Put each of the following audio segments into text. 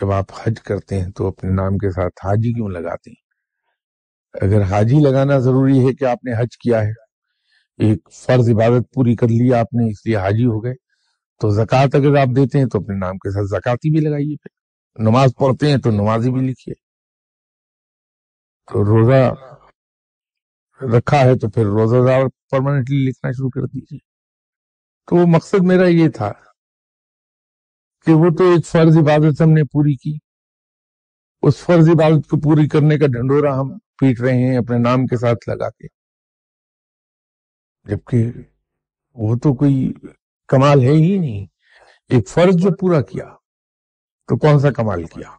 جب آپ حج کرتے ہیں تو اپنے نام کے ساتھ حاجی کیوں لگاتے ہیں؟ اگر حاجی لگانا ضروری ہے کہ آپ نے حج کیا ہے، ایک فرض عبادت پوری کر لی، آپ نے اس لیے حاجی ہو گئے، تو زکوٰۃ اگر آپ دیتے ہیں تو اپنے نام کے ساتھ زکاتی بھی لگائیے پھر۔ نماز پڑھتے ہیں تو نمازی بھی لکھیے۔ تو روزہ رکھا ہے تو پھر روزہ دار پرماننٹلی لکھنا شروع کر دیجیے۔ تو وہ مقصد میرا یہ تھا کہ وہ تو ایک فرض عبادت ہم نے پوری کی۔ اس فرض عبادت کو پوری کرنے کا ڈھنڈورا ہم پیٹ رہے ہیں اپنے نام کے ساتھ لگا کے۔ جبکہ وہ تو کوئی کمال ہے ہی نہیں۔ ایک فرض جو پورا کیا، تو کون سا کمال کیا؟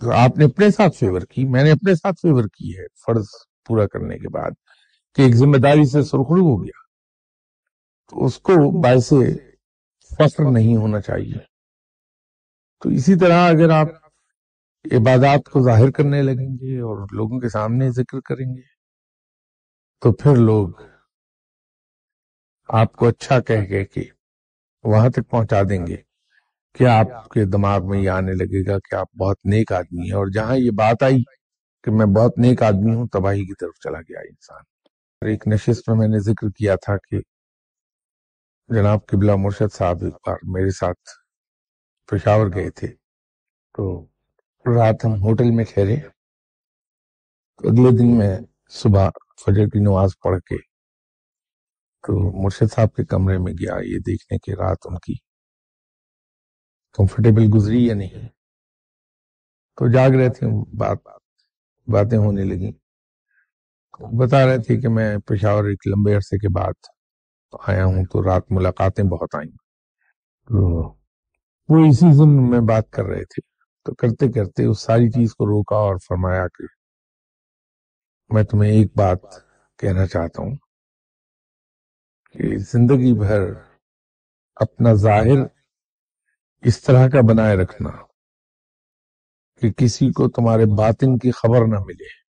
تو آپ نے اپنے ساتھ فیور کی، میں نے اپنے ساتھ فیور کی ہے فرض پورا کرنے کے بعد کہ ایک ذمہ داری سے سرخرو ہو گیا۔ تو اس کو باعث فخر نہیں ہونا چاہیے۔ تو اسی طرح اگر آپ عبادات کو ظاہر کرنے لگیں گے اور لوگوں کے سامنے ذکر کریں گے، تو پھر لوگ آپ کو اچھا کہہ کہہ کے وہاں تک پہنچا دیں گے کہ آپ کے دماغ میں یہ آنے لگے گا کہ آپ بہت نیک آدمی ہیں۔ اور جہاں یہ بات آئی کہ میں بہت نیک آدمی ہوں، تباہی کی طرف چلا گیا انسان۔ ایک نشست میں میں نے ذکر کیا تھا کہ جناب قبلہ مرشد صاحب ایک بار میرے ساتھ پشاور گئے تھے، تو رات ہم ہوٹل میں ٹھہرے۔ اگلے دن میں صبح فجر کی نماز پڑھ کے تو مرشد صاحب کے کمرے میں گیا، یہ دیکھنے کے رات ان کی کمفرٹیبل گزری یا نہیں۔ تو جاگ رہے تھے، بات، باتیں ہونے لگی بتا رہے تھے کہ میں پشاور ایک لمبے عرصے کے بعد آیا ہوں تو رات ملاقاتیں بہت آئیں۔ وہ اسی دن میں بات کر رہے تھے۔ تو کرتے کرتے اس ساری چیز کو روکا اور فرمایا کہ میں تمہیں ایک بات کہنا چاہتا ہوں کہ زندگی بھر اپنا ظاہر اس طرح کا بنائے رکھنا کہ کسی کو تمہارے باطن کی خبر نہ ملے۔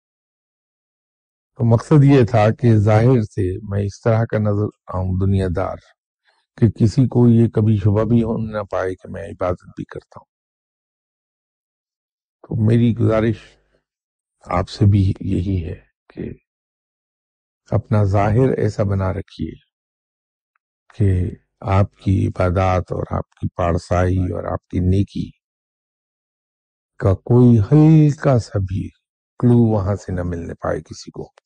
تو مقصد یہ تھا کہ ظاہر سے میں اس طرح کا نظر آؤں دنیا دار کہ کسی کو یہ کبھی شبہ بھی ہو نہ پائے کہ میں عبادت بھی کرتا ہوں۔ تو میری گزارش آپ سے بھی یہی ہے کہ اپنا ظاہر ایسا بنا رکھیے کہ آپ کی عبادات اور آپ کی پارسائی اور آپ کی نیکی کا کوئی ہلکا سا بھی کلو وہاں سے نہ ملنے پائے کسی کو۔